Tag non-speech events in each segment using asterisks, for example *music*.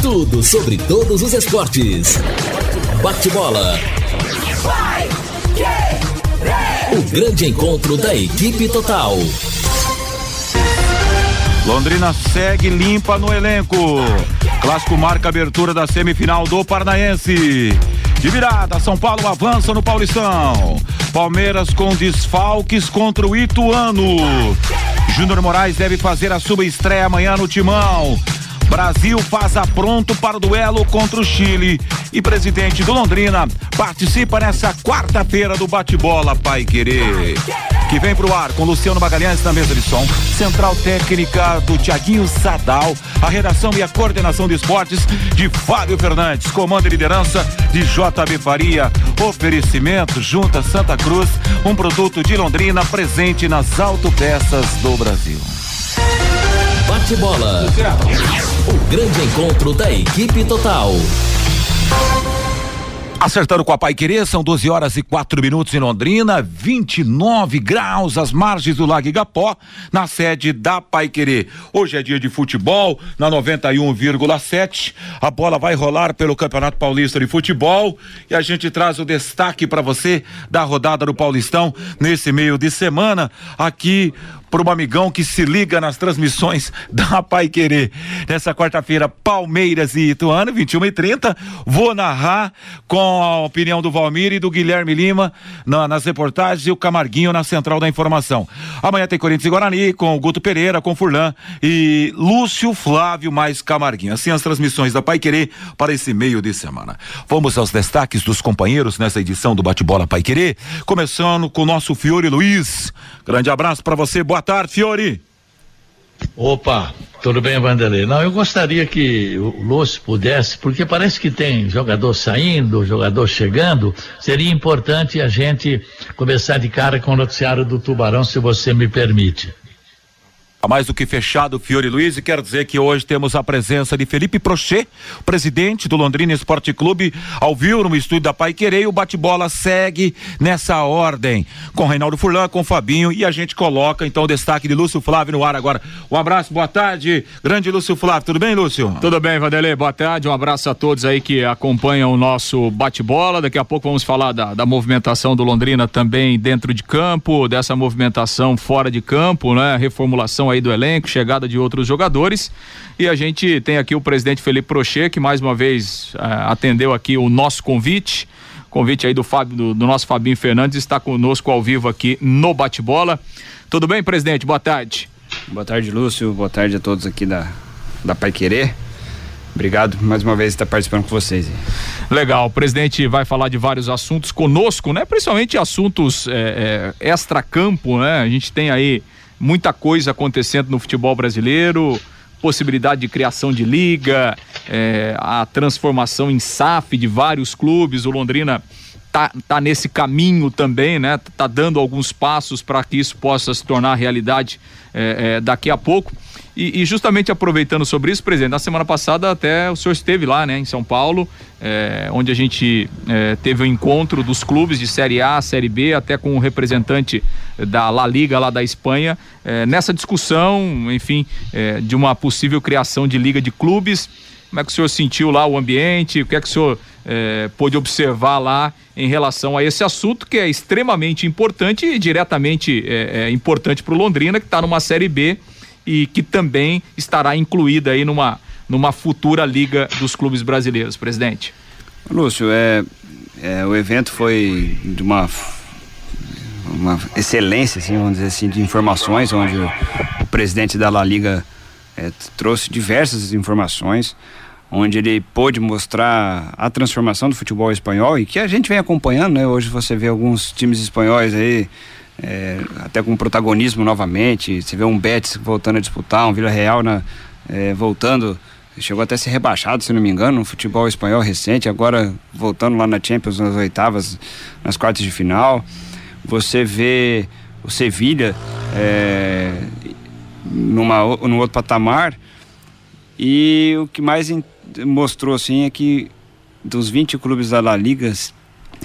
Tudo sobre todos os esportes. Bate-bola. O grande encontro da equipe total. Londrina segue limpa no elenco. Clássico marca abertura da semifinal do Paranaense. De virada, São Paulo avança no Paulistão. Palmeiras com desfalques contra o Ituano. Júnior Moraes deve fazer a sua estreia amanhã no Timão. Brasil faz a pronto para o duelo contra o Chile. E presidente do Londrina participa nessa quarta-feira do bate-bola Pai Querer. Que vem pro ar com Luciano Magalhães na mesa de som, central técnica do Tiaguinho Sadal, a redação e a coordenação de esportes de Fábio Fernandes, comando e liderança de JB Faria, oferecimento Junta Santa Cruz, um produto de Londrina presente nas autopeças do Brasil. Bate-bola. O grande encontro da equipe total. Acertando com a Pai Querer, são 12 horas e 4 minutos em Londrina, 29 graus às margens do Lago Igapó, na sede da Pai Querer. Hoje é dia de futebol, na 91,7. A bola vai rolar pelo Campeonato Paulista de Futebol e a gente traz o destaque para você da rodada do Paulistão nesse meio de semana. Aqui para um amigão que se liga nas transmissões da Pai Querer. Nessa quarta-feira, Palmeiras e Ituano, 21 e 30 Vou narrar com a opinião do Valmir e do Guilherme Lima na, nas reportagens e o Camarguinho na central da informação. Amanhã tem Corinthians e Guarani com o Guto Pereira, com Furlan e Lúcio Flávio mais Camarguinho. Assim as transmissões da Pai Querer para esse meio de semana. Vamos aos destaques dos companheiros nessa edição do Bate-Bola Pai Querer, começando com o nosso Fiore Luiz. Grande abraço para você, boa tarde, Fiore. Opa, tudo bem, Vanderlei? Não, eu gostaria que o Lúcio pudesse, porque parece que tem jogador saindo, jogador chegando. Seria importante a gente começar de cara com o noticiário do Tubarão, se você me permite. Mais do que fechado, Fiore Luiz, e quero dizer que hoje temos a presença de Felipe Prochet, presidente do Londrina Esporte Clube, ao vivo no estúdio da Pai Querer, e o bate-bola segue nessa ordem, com Reinaldo Furlan, com Fabinho, e a gente coloca então o destaque de Lúcio Flávio no ar agora. Um abraço, boa tarde, grande Lúcio Flávio, tudo bem, Lúcio? Tudo bem, Vanderlei, boa tarde, um abraço a todos aí que acompanham o nosso bate-bola, daqui a pouco vamos falar da, da movimentação do Londrina também dentro de campo, dessa movimentação fora de campo, né, reformulação aí do elenco, chegada de outros jogadores. E a gente tem aqui o presidente Felipe Prochet, que mais uma vez uh, atendeu aqui o nosso convite. Convite aí do, Fábio, do, do nosso Fabinho Fernandes, está conosco ao vivo aqui no Bate-Bola. Tudo bem, presidente? Boa tarde. Boa tarde, Lúcio. Boa tarde a todos aqui da, da Pai Querer. Obrigado mais uma vez por estar participando com vocês. Legal, o presidente vai falar de vários assuntos conosco, né? Principalmente assuntos é, é, extra-campo, né? A gente tem aí muita coisa acontecendo no futebol brasileiro, possibilidade de criação de liga, é, a transformação em SAF de vários clubes, o Londrina tá, tá nesse caminho também, né? Tá dando alguns passos para que isso possa se tornar realidade é, é, daqui a pouco. E, e, justamente aproveitando sobre isso, presidente, na semana passada até o senhor esteve lá, né, em São Paulo, é, onde a gente é, teve o um encontro dos clubes de Série A, Série B, até com o um representante da La Liga lá da Espanha, é, nessa discussão, enfim, de uma possível criação de liga de clubes. Como é que o senhor sentiu lá o ambiente? O que é que o senhor pôde observar lá em relação a esse assunto que é extremamente importante e diretamente importante para o Londrina, que está numa Série B e que também estará incluída aí numa, numa futura liga dos clubes brasileiros, presidente. Lúcio, é, é, o evento foi de uma, uma excelência, assim, vamos dizer assim, de informações, onde o, o presidente da La Liga é, trouxe diversas informações, onde ele pôde mostrar a transformação do futebol espanhol e que a gente vem acompanhando, né? Hoje você vê alguns times espanhóis aí é, até com protagonismo novamente. Você vê um Betis voltando a disputar, um Vila Real na, é, voltando, chegou até a ser rebaixado, se não me engano, no futebol espanhol recente, agora voltando lá na Champions nas oitavas, nas quartas de final. Você vê o Sevilha é, numa, num outro patamar. E o que mais mostrou assim é que dos 20 clubes da La Liga,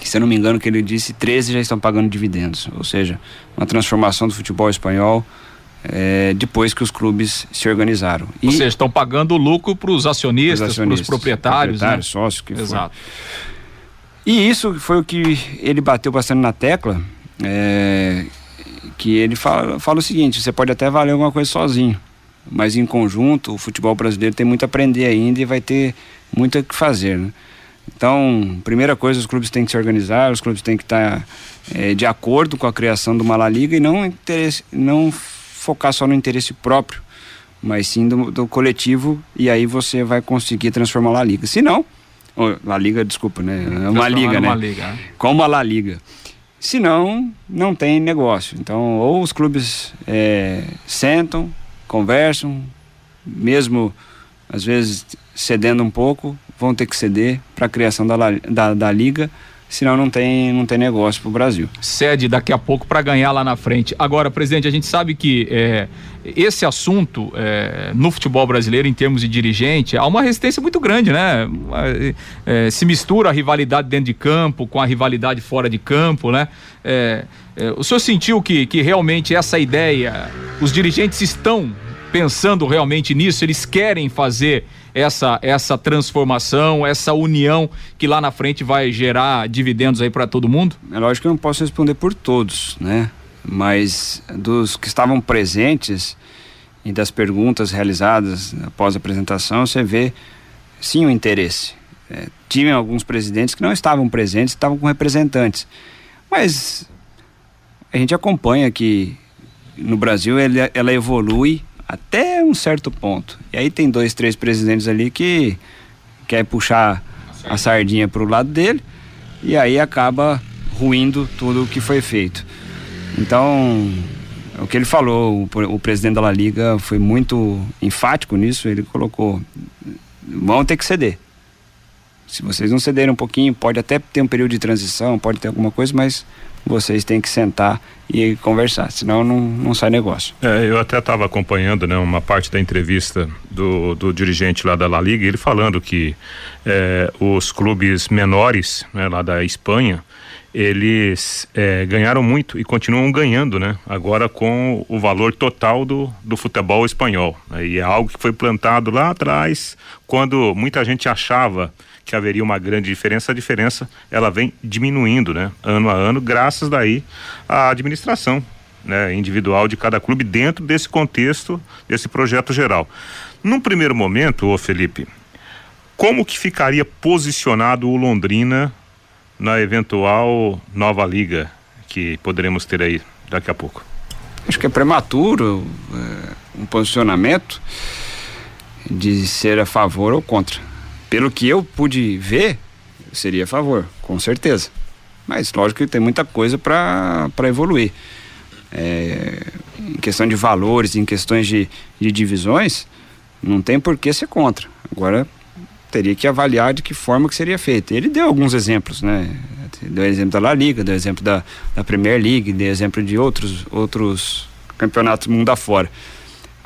se eu não me engano, que ele disse 13 já estão pagando dividendos, ou seja, uma transformação do futebol espanhol é, depois que os clubes se organizaram. E, ou seja, estão pagando lucro para os acionistas, para os proprietários, proprietários né? sócios que Exato. E isso foi o que ele bateu bastante na tecla, é, que ele fala, fala o seguinte: você pode até valer alguma coisa sozinho, mas em conjunto o futebol brasileiro tem muito a aprender ainda e vai ter muito a que fazer. Né? Então, primeira coisa, os clubes têm que se organizar, os clubes têm que estar é, de acordo com a criação de uma La Liga e não, interesse, não focar só no interesse próprio, mas sim do, do coletivo, e aí você vai conseguir transformar a La Liga. Se não, oh, La Liga, desculpa, né? É uma liga, né? Liga. Como a La Liga. Se não, não tem negócio. Então, ou os clubes é, sentam, conversam, mesmo às vezes cedendo um pouco, vão ter que ceder para a criação da, da, da liga senão não tem, não tem negócio para o Brasil. Cede daqui a pouco para ganhar lá na frente. Agora, presidente, a gente sabe que é, esse assunto é, no futebol brasileiro, em termos de dirigente, há uma resistência muito grande, né? É, se mistura a rivalidade dentro de campo com a rivalidade fora de campo, né? É, é, o senhor sentiu que, que realmente essa ideia, os dirigentes estão pensando realmente nisso, eles querem fazer essa, essa transformação, essa união que lá na frente vai gerar dividendos aí para todo mundo? É lógico que eu não posso responder por todos, né? Mas dos que estavam presentes e das perguntas realizadas após a apresentação, você vê sim o interesse. É, tinha alguns presidentes que não estavam presentes, estavam com representantes. Mas a gente acompanha que no Brasil ela evolui até um certo ponto. E aí tem dois, três presidentes ali que quer puxar a sardinha para o lado dele e aí acaba ruindo tudo o que foi feito. Então, é o que ele falou, o, o presidente da La Liga foi muito enfático nisso, ele colocou, vão ter que ceder. Se vocês não cederem um pouquinho, pode até ter um período de transição, pode ter alguma coisa, mas vocês têm que sentar e conversar, senão não, não sai negócio. É, eu até estava acompanhando né, uma parte da entrevista do, do dirigente lá da La Liga, ele falando que é, os clubes menores né, lá da Espanha, eles é, ganharam muito e continuam ganhando, né? Agora com o valor total do, do futebol espanhol. Né, e é algo que foi plantado lá atrás, quando muita gente achava que haveria uma grande diferença, a diferença ela vem diminuindo, né? Ano a ano, graças daí à administração né, individual de cada clube dentro desse contexto, desse projeto geral. Num primeiro momento, ô Felipe, como que ficaria posicionado o Londrina na eventual nova liga que poderemos ter aí daqui a pouco? Acho que é prematuro é, um posicionamento de ser a favor ou contra pelo que eu pude ver, seria a favor, com certeza. Mas lógico que tem muita coisa para evoluir. É, em questão de valores, em questões de, de divisões, não tem por que ser contra. Agora teria que avaliar de que forma que seria feito. Ele deu alguns exemplos, né? Deu exemplo da La Liga, deu exemplo da, da Premier League, deu exemplo de outros, outros campeonatos mundo afora.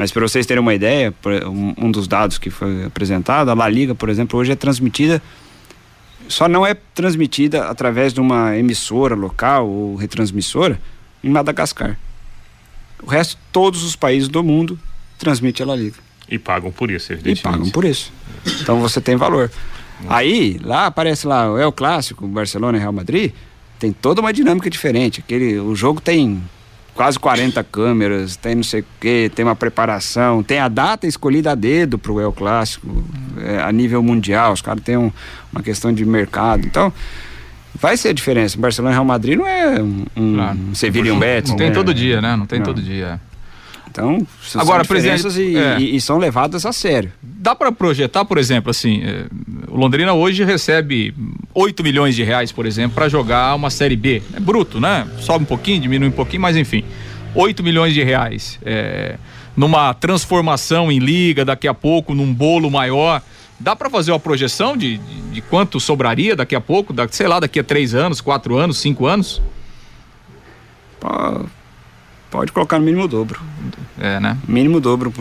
Mas para vocês terem uma ideia, um dos dados que foi apresentado, a La Liga, por exemplo, hoje é transmitida, só não é transmitida através de uma emissora local ou retransmissora em Madagascar. O resto, todos os países do mundo transmitem a La Liga. E pagam por isso, evidentemente. E pagam por isso. Então você tem valor. Aí, lá aparece lá, é o clássico, Barcelona e Real Madrid, tem toda uma dinâmica diferente. Aquele, o jogo tem quase 40 câmeras, tem não sei o quê, tem uma preparação, tem a data escolhida a dedo para o El Clássico, é, a nível mundial, os caras têm um, uma questão de mercado. Então, vai ser a diferença. Barcelona e Real Madrid não é um, um claro. Sevilla e um Betis. Não, tem né? todo dia, né? Não tem não. todo dia. Então, agora presidente, e, é. e, e, são levadas a sério. Dá para projetar, por exemplo, assim, é, o Londrina hoje recebe 8 milhões de reais, por exemplo, para jogar uma série B. É bruto, né? Sobe um pouquinho, diminui um pouquinho, mas enfim, 8 milhões de reais. É, numa transformação em liga, daqui a pouco, num bolo maior. Dá para fazer uma projeção de, de, de, quanto sobraria daqui a pouco, da, sei lá, daqui a três anos, quatro anos, cinco anos? Pô pode colocar no mínimo dobro. É, né? Mínimo dobro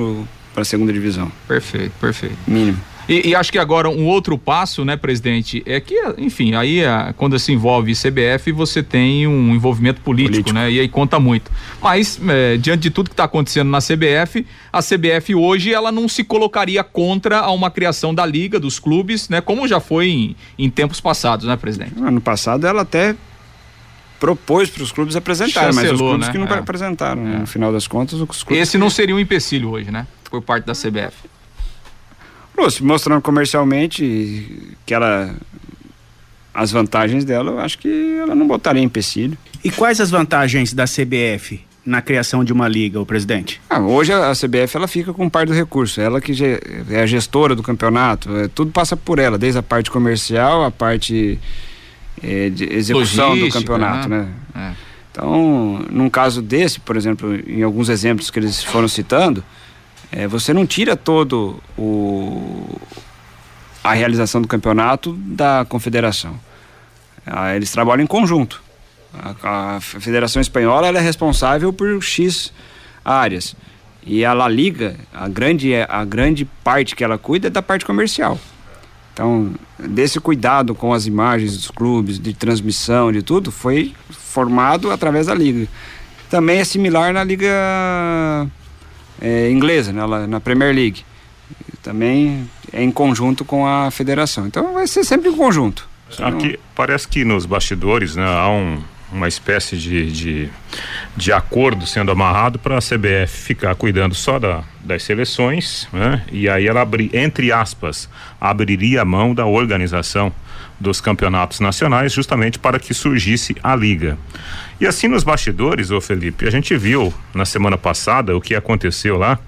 para a segunda divisão. Perfeito, perfeito. Mínimo. E, e, acho que agora um outro passo, né, presidente, é que, enfim, aí a, quando se envolve CBF, você tem um envolvimento político, político. né? E aí conta muito. Mas, é, diante de tudo que está acontecendo na CBF, a CBF hoje ela não se colocaria contra a uma criação da liga, dos clubes, né? Como já foi em, em tempos passados, né, presidente? Ano passado ela até propôs para os clubes apresentarem, mas os clubes né? que não é. apresentaram. É. No final das contas, os clubes. Esse não seria um empecilho hoje, né? Por parte da CBF mostrando comercialmente que ela as vantagens dela, eu acho que ela não botaria empecilho. E quais as vantagens da CBF na criação de uma liga, o presidente? Ah, hoje a, CBF ela fica com parte do recurso, ela que é a gestora do campeonato, é, tudo passa por ela, desde a parte comercial, a parte é, de execução Logística, do campeonato, né? né? É. Então, num caso desse, por exemplo, em alguns exemplos que eles foram citando, é, você não tira todo o a realização do campeonato da confederação. Ah, eles trabalham em conjunto. A, a Federação Espanhola é responsável por X áreas. E a La Liga, a grande, a grande parte que ela cuida é da parte comercial. Então, desse cuidado com as imagens dos clubes, de transmissão, de tudo, foi formado através da Liga. Também é similar na Liga é, inglesa, né, na Premier League. Também é em conjunto com a federação. Então vai ser sempre em conjunto. Aqui parece que nos bastidores né, há um, uma espécie de, de, de, acordo sendo amarrado para a CBF ficar cuidando só da, das seleções, né? E aí ela abri, entre aspas, abriria a mão da organização dos campeonatos nacionais justamente para que surgisse a liga. E assim nos bastidores, ô Felipe, a gente viu na semana passada o que aconteceu lá.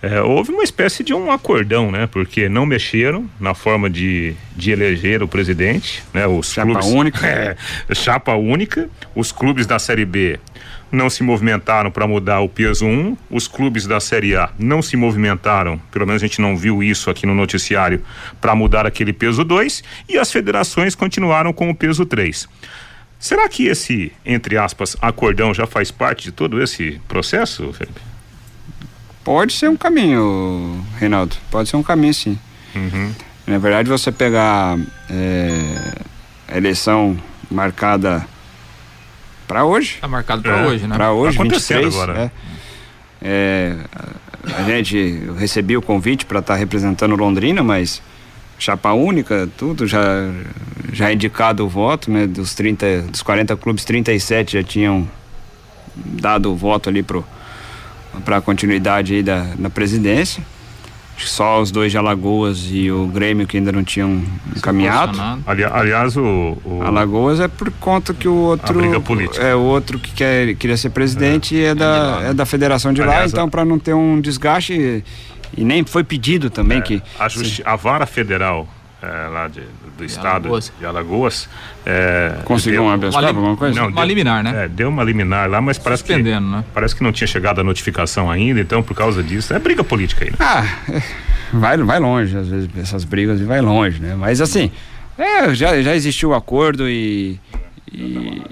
É, houve uma espécie de um acordão, né? Porque não mexeram na forma de, de eleger o presidente, né? Os chapa clubes, única. *laughs* É, chapa única. Os clubes da Série B não se movimentaram para mudar o peso 1. Os clubes da Série A não se movimentaram, pelo menos a gente não viu isso aqui no noticiário, para mudar aquele peso 2. E as federações continuaram com o peso 3. Será que esse, entre aspas, acordão já faz parte de todo esse processo, Felipe? Pode ser um caminho, Reinaldo. Pode ser um caminho, sim. Uhum. Na verdade, você pegar é, a eleição marcada para hoje. Está marcado para é. hoje, né? Para hoje, tá 23. Agora. É, é, a gente eu recebi o convite para estar tá representando Londrina, mas chapa única, tudo já já é indicado o voto, né? Dos 30, dos 40 clubes, 37 já tinham dado o voto ali pro para a continuidade aí da, na presidência. Só os dois de Alagoas e o Grêmio que ainda não tinham encaminhado. Ali, aliás, o, o, Alagoas é por conta que o outro. A briga política. É o outro que quer, queria ser presidente é, é da, é, é da federação de aliás, lá, então para não ter um desgaste. E nem foi pedido também é, que. A, justi- a vara federal é, lá de, do de estado Alagoas. de Alagoas. É, Conseguiu uma habeas corpus, alguma coisa? Não, uma deu, liminar, né? É, deu uma liminar lá, mas parece que, né? parece que não tinha chegado a notificação ainda, então por causa disso, é briga política aí, né? Ah, vai, vai longe, às vezes, essas brigas vai longe, né? Mas assim, é, já, já existiu o acordo e, e,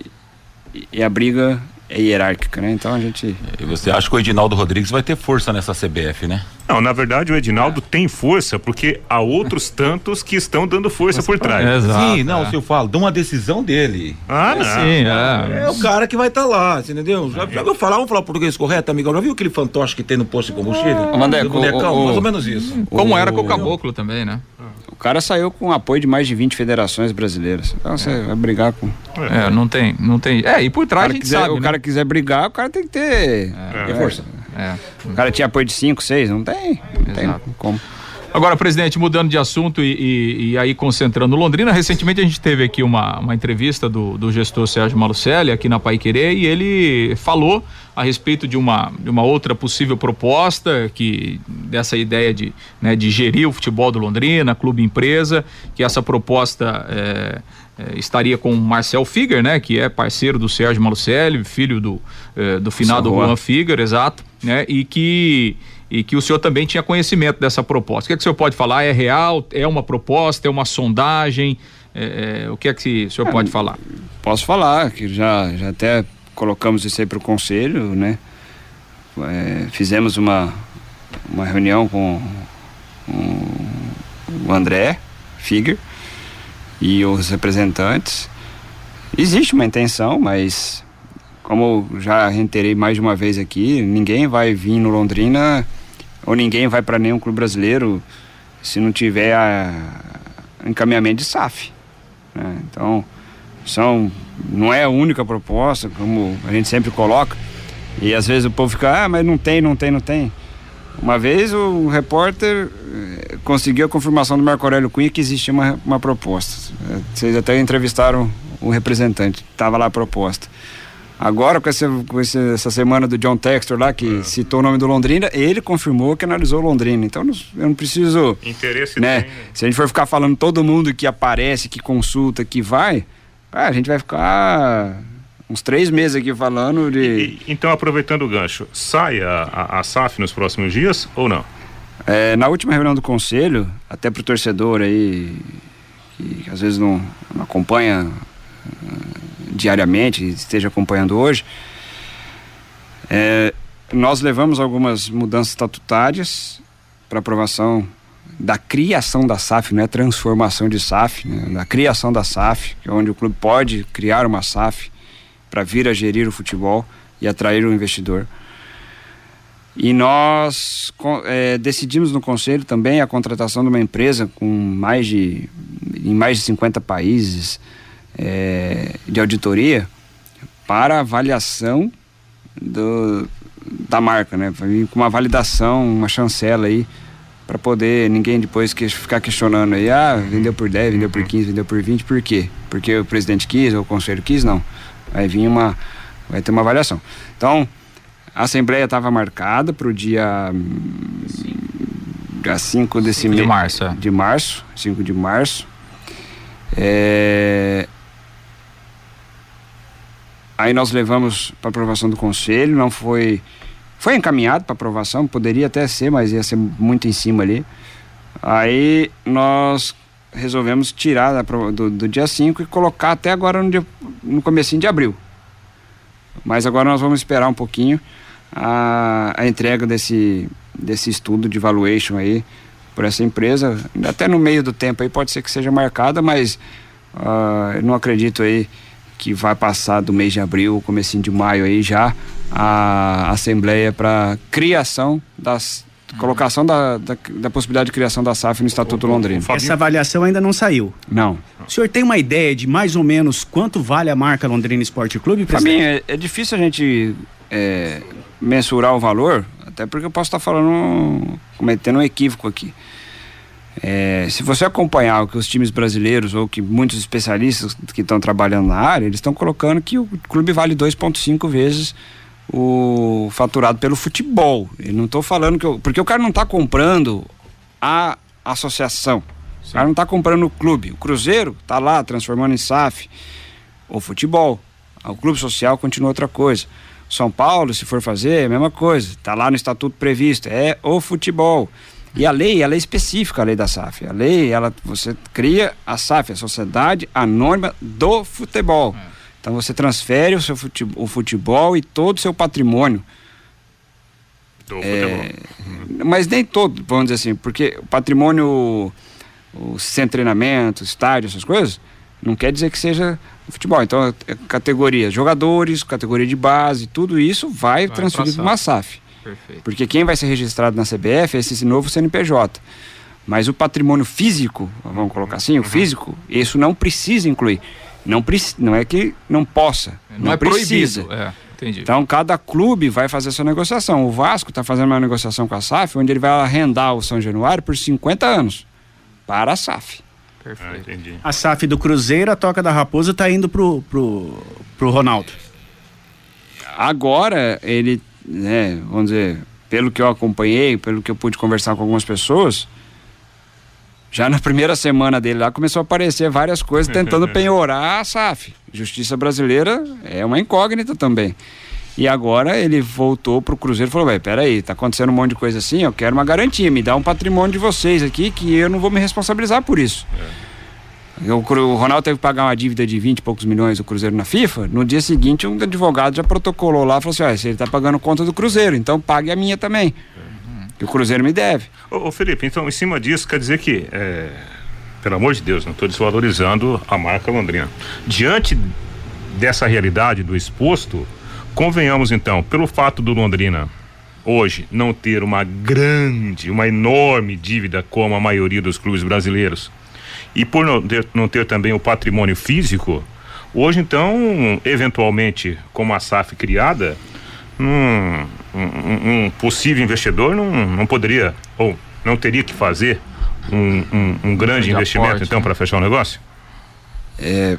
e a briga é hierárquica, né? Então a gente. E você acha que o Edinaldo Rodrigues vai ter força nessa CBF, né? Não, na verdade o Edinaldo é. tem força porque há outros tantos que estão dando força por trás. Exato, Sim, não, é. se eu falo, de uma decisão dele. Ah, é, não. Sim, é. é. o cara que vai estar tá lá, entendeu? Já, já vou falar, vamos falar português correto, amigão? Já viu aquele fantoche que tem no posto de combustível? Ah, Mandei, bonecão, o, o, mais ou menos isso. Como o, era com o Caboclo também, né? O cara saiu com apoio de mais de 20 federações brasileiras. Então você vai brigar com. É, não tem, não tem. É, e por trás a gente quiser, sabe. O né? cara quiser brigar, o cara tem que ter. É, força. É. O cara tinha apoio de 5, 6, não tem. Não tem como. Agora, presidente, mudando de assunto e, e, e, aí concentrando Londrina, recentemente a gente teve aqui uma, uma entrevista do, do gestor Sérgio Malucelli aqui na Pai Querer e ele falou a respeito de uma, de uma outra possível proposta que dessa ideia de, né, de gerir o futebol do Londrina, clube empresa, que essa proposta é, é, estaria com o Marcel Figer, né, que é parceiro do Sérgio Malucelli, filho do, é, do finado Juan Figer, exato, né, e que e que o senhor também tinha conhecimento dessa proposta. O que, é que o senhor pode falar? É real? É uma proposta? É uma sondagem? É, é, o que é que o senhor é, pode falar? Posso falar, que já, já até colocamos isso aí para o conselho, né? É, fizemos uma, uma reunião com, com, o André Figuer e os representantes. Existe uma intenção, mas como já reiterei mais de uma vez aqui, ninguém vai vir no Londrina ou ninguém vai para nenhum clube brasileiro se não tiver a, encaminhamento de SAF. Né? Então, são, não é a única proposta, como a gente sempre coloca, e às vezes o povo fica, ah, mas não tem, não tem, não tem. Uma vez o repórter eh, conseguiu a confirmação do Marco Aurélio Cunha que existia uma, uma proposta. Vocês até entrevistaram o representante, estava lá a proposta. Agora, com, essa, com essa semana do John Textor lá, que é. citou o nome do Londrina, ele confirmou que analisou Londrina. Então, eu não preciso. Interesse né? Tem. Se a gente for ficar falando todo mundo que aparece, que consulta, que vai, ah, a gente vai ficar uns três meses aqui falando de. E, então, aproveitando o gancho, sai a, a, a SAF nos próximos dias ou não? É, na última reunião do conselho, até para o torcedor aí, que às vezes não, não acompanha diariamente, esteja acompanhando hoje, é, nós levamos algumas mudanças estatutárias para aprovação da criação da SAF, não é transformação de SAF, né? da criação da SAF, é onde o clube pode criar uma SAF para vir a gerir o futebol e atrair o investidor. E nós é, decidimos no conselho também a contratação de uma empresa com mais de em mais de 50 países, é, de auditoria para avaliação do, da marca, né? Com uma validação, uma chancela aí, para poder ninguém depois que, ficar questionando aí, ah, vendeu por 10, vendeu por 15, vendeu por 20, por quê? Porque o presidente quis ou o conselho quis? Não. Vai vir uma. Vai ter uma avaliação. Então, a Assembleia estava marcada para o dia. Dia 5 desse mês. De março. É. De março. 5 de março. É, Aí nós levamos para aprovação do conselho, não foi foi encaminhado para aprovação, poderia até ser, mas ia ser muito em cima ali. Aí nós resolvemos tirar do, do dia 5 e colocar até agora no, dia, no comecinho de abril. Mas agora nós vamos esperar um pouquinho a, a entrega desse, desse estudo de valuation aí por essa empresa. Até no meio do tempo aí pode ser que seja marcada, mas uh, eu não acredito aí que vai passar do mês de abril, comecinho de maio aí já, a Assembleia para criação das colocação da, da, da, possibilidade de criação da SAF no Estatuto Londrino. Essa avaliação ainda não saiu? Não. O senhor tem uma ideia de mais ou menos quanto vale a marca Londrina Esporte Clube, mim, é, é, difícil a gente é, mensurar o valor, até porque eu posso estar falando, cometendo um equívoco aqui. É, se você acompanhar o que os times brasileiros ou que muitos especialistas que estão trabalhando na área, eles estão colocando que o clube vale 2,5 vezes o faturado pelo futebol. Eu não estou falando que. Eu, porque o cara não está comprando a associação. Sim. O cara não está comprando o clube. O Cruzeiro está lá transformando em SAF o futebol. O clube social continua outra coisa. São Paulo, se for fazer, é a mesma coisa. Está lá no estatuto previsto. É o futebol. E a lei, ela é específica, a lei da SAF. A lei, ela, você cria a SAF, a Sociedade Anônima do Futebol. É. Então você transfere o seu futebol, o futebol e todo o seu patrimônio. Do é, futebol. Mas nem todo, vamos dizer assim, porque o patrimônio, o centro de treinamento, estádio, essas coisas, não quer dizer que seja futebol. Então, é categoria jogadores, categoria de base, tudo isso vai, vai transferido para uma SAF. Perfeito. Porque quem vai ser registrado na CBF é esse novo CNPJ. Mas o patrimônio físico, vamos colocar assim, o uhum. físico, isso não precisa incluir. Não, não é que não possa, não, não é precisa. É, então cada clube vai fazer sua negociação. O Vasco está fazendo uma negociação com a SAF, onde ele vai arrendar o São Januário por 50 anos para a SAF. Perfeito. Ah, a SAF do Cruzeiro, a Toca da Raposa está indo pro, pro, pro Ronaldo. Agora ele né, vamos dizer, pelo que eu acompanhei, pelo que eu pude conversar com algumas pessoas, já na *laughs* primeira semana dele lá começou a aparecer várias coisas tentando penhorar a SAF. Justiça brasileira é uma incógnita também. E agora ele voltou pro Cruzeiro e falou: Ué, peraí, tá acontecendo um monte de coisa assim, eu quero uma garantia, me dá um patrimônio de vocês aqui que eu não vou me responsabilizar por isso. É. O, Ronaldo teve que pagar uma dívida de 20 e poucos milhões do Cruzeiro na FIFA. No dia seguinte, um advogado já protocolou lá e falou assim: ah, ele está pagando conta do Cruzeiro, então pague a minha também. Que o Cruzeiro me deve. Ô, ô, Felipe, então em cima disso quer dizer que, é, pelo amor de Deus, não estou desvalorizando a marca Londrina. Diante dessa realidade do exposto, convenhamos então, pelo fato do Londrina hoje não ter uma grande, uma enorme dívida como a maioria dos clubes brasileiros e por não ter, não ter também o patrimônio físico, hoje então, eventualmente, com a SAF criada, um, um, um possível investidor não, não poderia ou não teria que fazer um, um, um grande investimento aporte, então né? para fechar o negócio? É,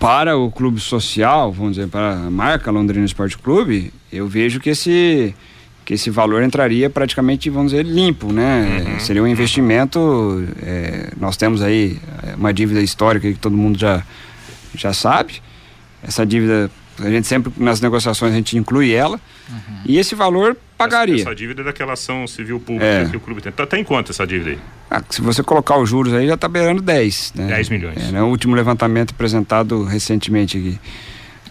para o clube social, vamos dizer, para a marca Londrina Esporte Clube, eu vejo que esse que esse valor entraria praticamente, vamos dizer, limpo, né? Uhum. Seria um investimento. É, nós temos aí uma dívida histórica que todo mundo já, já sabe. Essa dívida, a gente sempre nas negociações a gente inclui ela. Uhum. E esse valor pagaria. Essa, essa, dívida é daquela ação civil pública é. que o clube tem. Tá, tá em quanto essa dívida aí? Ah, se você colocar os juros aí, já está beirando 10. Né? 10 milhões. É, né? O último levantamento apresentado recentemente aqui.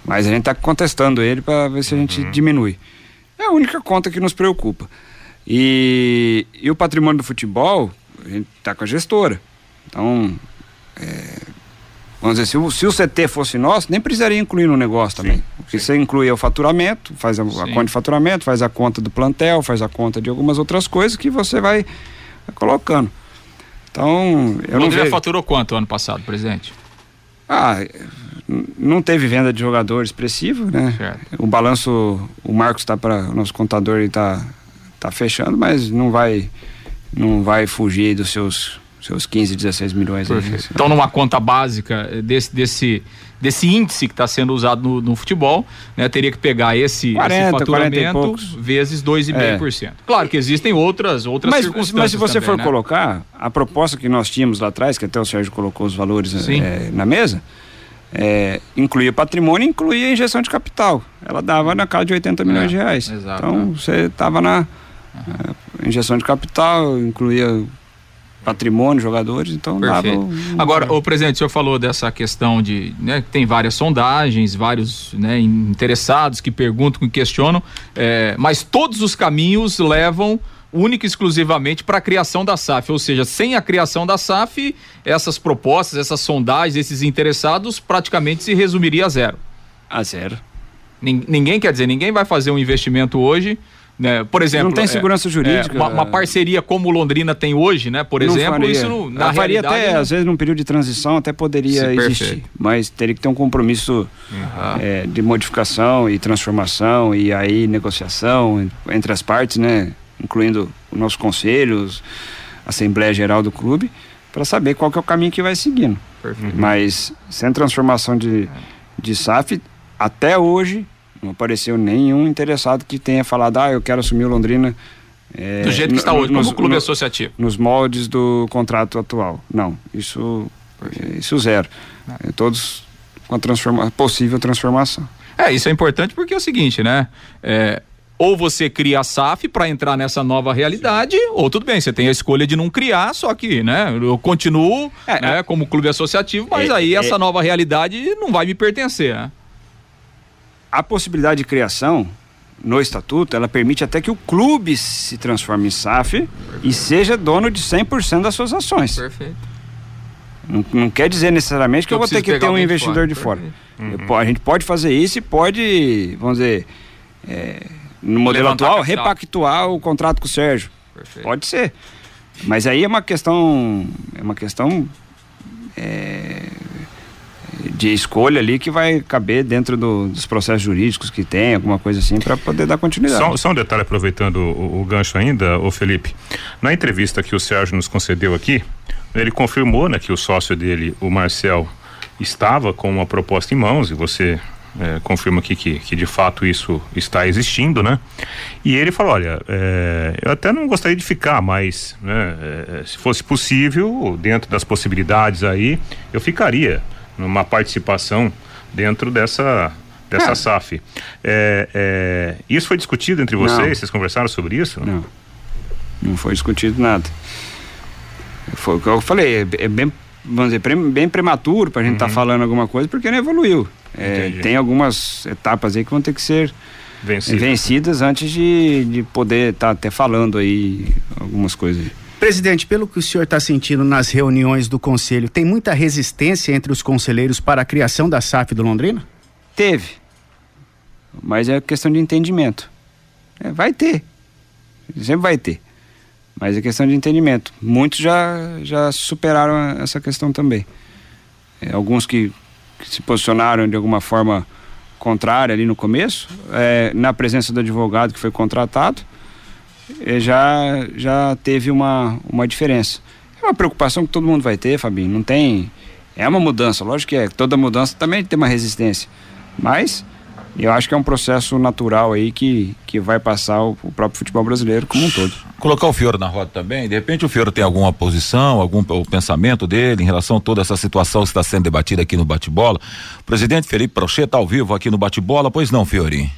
Mas a gente está contestando ele para ver se a gente uhum. diminui. É a única conta que nos preocupa. E, e o patrimônio do futebol, a gente está com a gestora. Então, é, vamos dizer, se o, se o CT fosse nosso, nem precisaria incluir no negócio também. Sim, Porque sim. você inclui o faturamento, faz a, a, conta de faturamento, faz a conta do plantel, faz a conta de algumas outras coisas que você vai, vai colocando. Então, eu o não vejo... faturou quanto ano passado, presidente? Ah, não teve venda de jogador expressivo, né? Certo. O balanço, o Marcos está para o nosso contador está tá fechando, mas não vai não vai fugir dos seus seus 15, 16 milhões. Aí, então, numa conta básica desse desse desse índice que está sendo usado no, no, futebol, né, teria que pegar esse, 40, esse faturamento vezes 2,5%. É. Claro que existem outras outras mas, circunstâncias. Mas se você também, for né? colocar a proposta que nós tínhamos lá atrás, que até o Sérgio colocou os valores é, na mesa, é, incluía patrimônio incluía injeção de capital. Ela dava na casa de 80 milhões é, de reais. Exato, então você estava na uhum. injeção de capital, incluía patrimônio, jogadores, então Perfeito. dava. Um... Agora, o presidente, o senhor falou dessa questão de, né, tem várias sondagens, vários né, interessados que perguntam, que questionam, é, mas todos os caminhos levam única e exclusivamente para a criação da SAF, ou seja, sem a criação da SAF, essas propostas, essas sondagens, esses interessados praticamente se resumiria a zero. A zero. Ninguém quer dizer, ninguém vai fazer um investimento hoje né? Por exemplo, não tem é, segurança é, jurídica. É, uma, uma, parceria como Londrina tem hoje, né? Por exemplo, faria. isso não, na faria até, às vezes, num período de transição, até poderia Sim, existir. Perfeito. Mas teria que ter um compromisso uhum. é, de modificação e transformação e aí negociação entre as partes, né? Incluindo os nossos conselhos, a Assembleia Geral do clube, para saber qual que é o caminho que vai seguindo. Perfeito. Mas sem transformação de, de SAF, até hoje não apareceu nenhum interessado que tenha falado, ah, eu quero assumir o Londrina. É, do jeito que está hoje, nos, como clube no, associativo. Nos moldes do contrato atual. Não, isso, isso zero. É, todos com a transforma, possível transformação. É, isso é importante porque é o seguinte, né? É, ou você cria a SAF para entrar nessa nova realidade, Sim. ou tudo bem, você tem a escolha de não criar, só que, né, eu continuo é, né, é. como clube associativo, mas é, aí essa é. nova realidade não vai me pertencer, né? A possibilidade de criação no estatuto, ela permite até que o clube se transforme em SAF Perfeito. e seja dono de 100% das suas ações. Perfeito. Não, não quer dizer necessariamente que eu, eu vou ter que ter um investidor de fora. De fora. Uhum. a gente pode fazer isso e pode, vamos dizer, é, no modelo Levantar atual, repactuar o contrato com o Sérgio. Perfeito. Pode ser. Mas aí é uma questão. É uma questão. É, de escolha ali que vai caber dentro do, dos processos jurídicos que tem, alguma coisa assim, para poder dar continuidade. Só, só, um detalhe, aproveitando o, o gancho ainda, o Felipe. Na entrevista que o Sérgio nos concedeu aqui, ele confirmou né, que o sócio dele, o Marcel, estava com uma proposta em mãos e você é, confirma aqui que, que de fato isso está existindo, né? E ele falou, olha, é, eu até não gostaria de ficar, mas né, é, se fosse possível, dentro das possibilidades aí, eu ficaria numa participação dentro dessa dessa é. SAF. É, é, isso foi discutido entre vocês? Não. Vocês conversaram sobre isso? Não, não foi discutido nada. Foi o que eu falei, é, é bem, vamos dizer, bem prematuro para a gente estar uhum. tá falando alguma coisa porque não evoluiu. É, tem algumas etapas aí que vão ter que ser Vencidas. vencidas antes de, de poder estar até falando aí algumas coisas. Presidente, pelo que o senhor está sentindo nas reuniões do conselho, tem muita resistência entre os conselheiros para a criação da SAF do Londrina? Teve, mas é questão de entendimento. É, vai ter, sempre vai ter, mas é questão de entendimento. Muitos já, já superaram essa questão também. É, alguns que, que se posicionaram de alguma forma contrária ali no começo, é, na presença do advogado que foi contratado, é, já, já teve uma, uma diferença. É uma preocupação que todo mundo vai ter, Fabinho. Não tem. É uma mudança, lógico que é. Toda mudança também tem uma resistência. Mas eu acho que é um processo natural aí que, que vai passar o, o próprio futebol brasileiro como um todo. Colocar o Fiore na roda também, de repente o Fiore tem alguma posição, algum pensamento dele em relação a toda essa situação que está sendo debatida aqui no bate-bola. O presidente Felipe Prochê está ao vivo aqui no bate-bola, pois não, Fiore?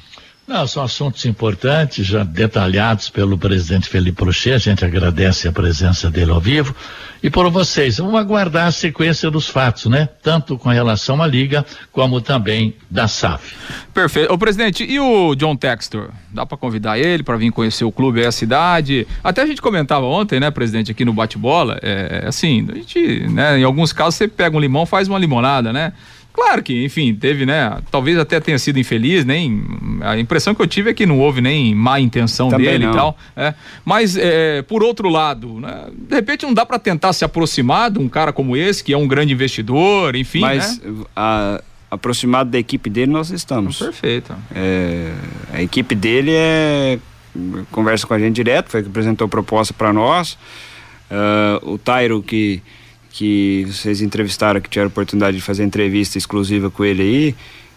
Não, são assuntos importantes, já detalhados pelo presidente Felipe Prochê, a gente agradece a presença dele ao vivo. E por vocês, vamos aguardar a sequência dos fatos, né? Tanto com relação à Liga, como também da SAF. Perfeito. Ô, presidente, e o John Textor? Dá para convidar ele para vir conhecer o clube e a cidade? Até a gente comentava ontem, né, presidente, aqui no bate-bola, é, assim, a gente, né, em alguns casos você pega um limão, faz uma limonada, né? Claro que, enfim, teve, né? Talvez até tenha sido infeliz, nem. A impressão que eu tive é que não houve nem má intenção Também dele não. e tal. É. Mas, é, por outro lado, né, de repente não dá para tentar se aproximar de um cara como esse, que é um grande investidor, enfim. Mas né? a, aproximado da equipe dele nós estamos. Perfeito. É, a equipe dele é conversa com a gente direto, foi que apresentou proposta para nós. Ah, o Tairo que que vocês entrevistaram, que tiveram a oportunidade de fazer entrevista exclusiva com ele aí,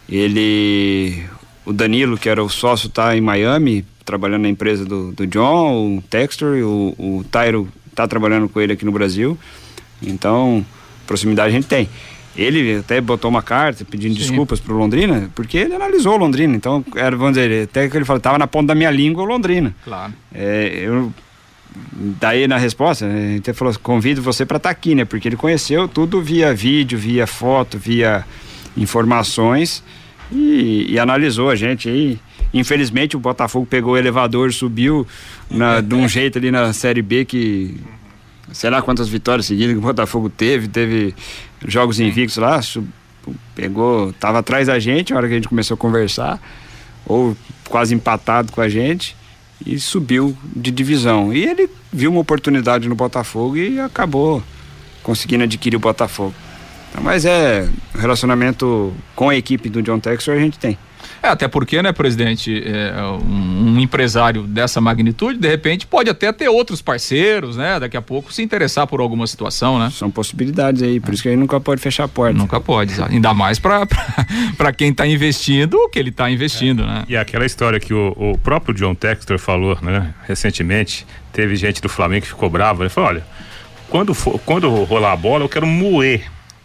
ele, o Danilo que era o sócio tá em Miami trabalhando na empresa do, do John, o Textor, o, o Tairo tá trabalhando com ele aqui no Brasil. Então proximidade a gente tem. Ele até botou uma carta pedindo Sim. desculpas pro Londrina, porque ele analisou o Londrina. Então, era, vamos dizer, até que ele falou, tava na ponta da minha língua o Londrina. Claro. É, eu, daí na resposta, gente até falou, convido você para estar aqui, né? Porque ele conheceu tudo via vídeo, via foto, via informações e, e analisou a gente aí. Infelizmente o Botafogo pegou o elevador, subiu na, de um jeito ali na Série B que sei lá quantas vitórias seguidas que o Botafogo teve, teve jogos invictos lá, pegou, tava atrás da gente na hora que a gente começou a conversar, ou quase empatado com a gente, e subiu de divisão. E ele viu uma oportunidade no Botafogo e acabou conseguindo adquirir o Botafogo. Então, mas é relacionamento com a equipe do John Textor a gente tem. É, até porque, né, presidente, é, um, um empresário dessa magnitude, de repente, pode até ter outros parceiros, né? Daqui a pouco se interessar por alguma situação, né? São possibilidades aí, por isso que a gente nunca pode fechar a porta. Nunca pode, ainda mais para *laughs* quem está investindo o que ele está investindo, né? E aquela história que o, o próprio John Textor falou, né, recentemente, teve gente do Flamengo que ficou brava, ele falou, olha, quando, for, quando rolar a bola, eu quero moer.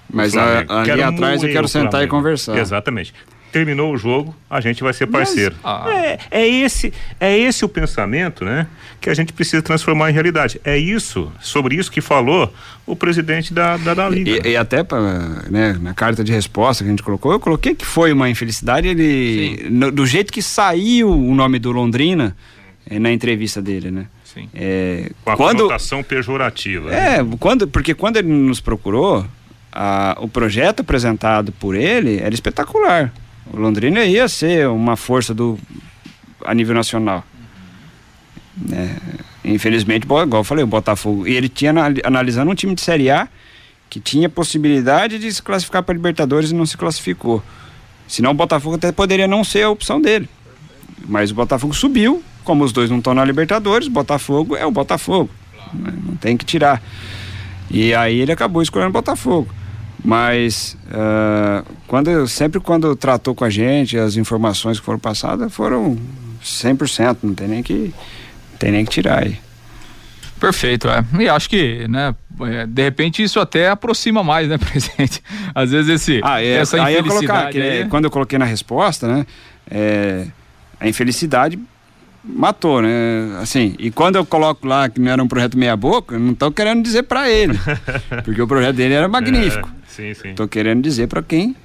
Mas a- ali Quero atrás eu quero sentar e Flamengo." conversar. Exatamente. Terminou o jogo, a gente vai ser parceiro. ah. É, é, esse, é esse o pensamento, né, que a gente precisa transformar em realidade. É isso, sobre isso que falou o presidente da, da, da Liga. E, e até pra, né, na carta de resposta que a gente colocou, eu coloquei que foi uma infelicidade. Ele, no- do jeito que saiu o nome do Londrina eh, na entrevista dele, né? Sim. É, com a quando, conotação pejorativa. né? é, quando, porque quando ele nos procurou, a- o projeto apresentado por ele era espetacular. O Londrina ia ser uma força do a nível nacional. É, infelizmente, igual eu falei, o Botafogo. E ele tinha anali- analisando um time de Série A que tinha possibilidade de se classificar para Libertadores e não se classificou. Senão o Botafogo até poderia não ser a opção dele. Mas o Botafogo subiu, como os dois não estão na Libertadores, Botafogo é o Botafogo. né? Não tem que tirar. E aí ele acabou escolhendo o Botafogo. Mas ah, quando, sempre quando tratou com a gente, as informações que foram passadas foram 100%, não tem nem que, tem nem que tirar aí. Perfeito, é. E acho que, né, é, de repente isso até aproxima mais, né, *laughs* presidente? Às vezes esse, Ah, é, essa aí eu infelicidade colocar, que, aí- é, quando eu coloquei na resposta, né, é, a infelicidade matou, né, assim, e quando eu coloco lá que não era um projeto meia boca, eu não tô querendo dizer para ele, *laughs* porque o projeto dele era magnífico. É, sim, sim. Tô querendo dizer para quem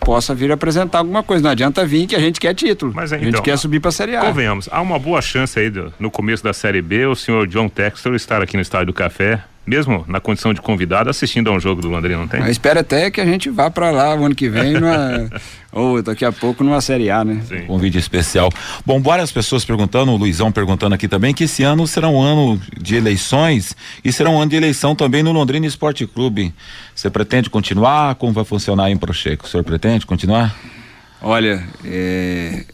possa vir apresentar alguma coisa. Não adianta vir que a gente quer título. Mas, a gente então, quer subir para a Série A. Convenhamos, há uma boa chance aí do- no começo da Série B o senhor John Textor estar aqui no Estádio do Café, mesmo na condição de convidado, assistindo a um jogo do Londrina, não tem? Eu espero até que a gente vá para lá o ano que vem, numa, *laughs* ou daqui a pouco numa Série A, né? Sim. Convite especial. Bom, várias pessoas perguntando, o Luizão perguntando aqui também, que esse ano será um ano de eleições e será um ano de eleição também no Londrina Esporte Clube. Você pretende continuar? Como vai funcionar aí em Procheco? O senhor pretende continuar? Olha, é,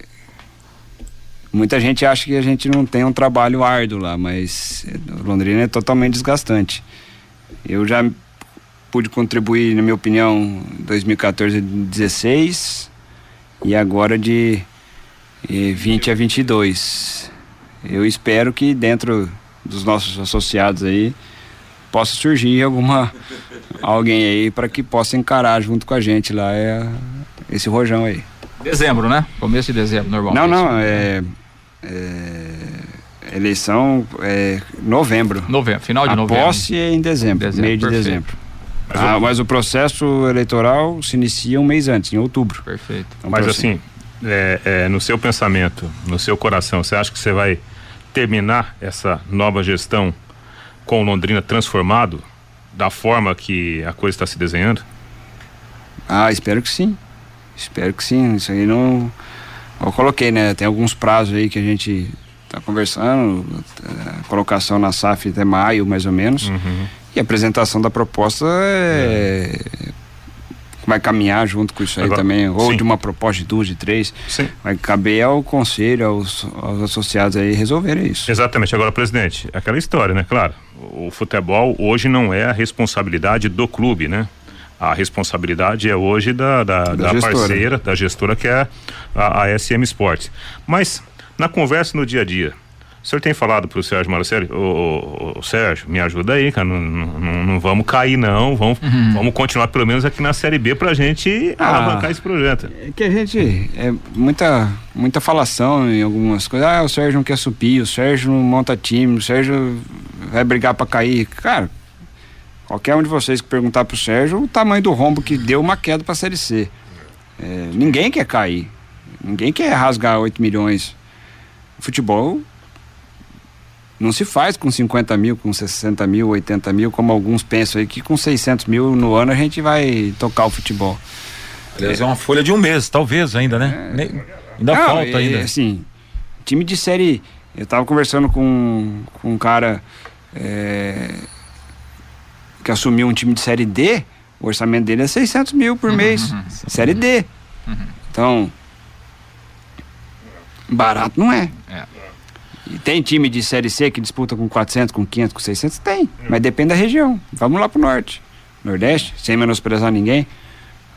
muita gente acha que a gente não tem um trabalho árduo lá, mas Londrina é totalmente desgastante. Eu já pude contribuir, na minha opinião, em 2014 e 16 e agora de eh, 20 a 22. Eu espero que dentro dos nossos associados aí possa surgir alguma alguém aí para que possa encarar junto com a gente lá é esse rojão aí. Dezembro, né? Começo de dezembro, normal. Não, não, é, é eleição é novembro. Novembro, final de a novembro. posse é em dezembro, Dezembro, meio de perfeito. dezembro. Ah, mas o processo eleitoral se inicia um mês antes, em outubro. Perfeito. Então, Mas assim, é, é, no seu pensamento, no seu coração, você acha que você vai terminar essa nova gestão com o Londrina transformado da forma que a coisa está se desenhando? Ah, espero que sim. Espero que sim. Isso aí não. Eu coloquei, né? Tem alguns prazos aí que a gente tá conversando. A colocação na SAF até maio, mais ou menos. Uhum. E a apresentação da proposta é. Vai caminhar junto com isso aí Agora, também. Ou sim. de uma proposta de duas, de três. Sim. Vai caber ao conselho, aos, aos associados aí resolverem isso. Exatamente. Agora, presidente, aquela história, né? Claro, o futebol hoje não é a responsabilidade do clube, né? A responsabilidade é hoje da, da, da gestora. parceira, da gestora que é a, a SM Sports. Mas, na conversa no dia a dia, o senhor tem falado para o Sérgio Marcelo, ô, ô, ô, Sérgio, me ajuda aí, cara, não, não, não vamos cair não, vamos, vamos continuar pelo menos aqui na Série B pra gente Ah. alavancar esse projeto. É que a gente. É muita, muita falação em algumas coisas. Ah, o Sérgio não quer subir, o Sérgio não monta time, o Sérgio vai brigar pra cair. Cara, qualquer um de vocês que perguntar pro Sérgio o tamanho do rombo que deu uma queda pra Série C. É, ninguém quer cair. Ninguém quer rasgar 8 milhões. Futebol não se faz com 50 mil, com 60 mil, 80 mil, como alguns pensam aí, que com 600 mil no ano a gente vai tocar o futebol. Aliás, é uma folha de um mês, talvez ainda, né? Nem- ainda Não, falta é, ainda. Assim, time de série. Eu tava conversando com, com um cara é, que assumiu um time de série D. O orçamento dele é 600 mil por mês. Série D. Então, barato não é. É. E tem time de série C que disputa com 400, com 500, com 600? Tem. Mas depende da região. Vamos lá pro norte. Nordeste, sem menosprezar ninguém.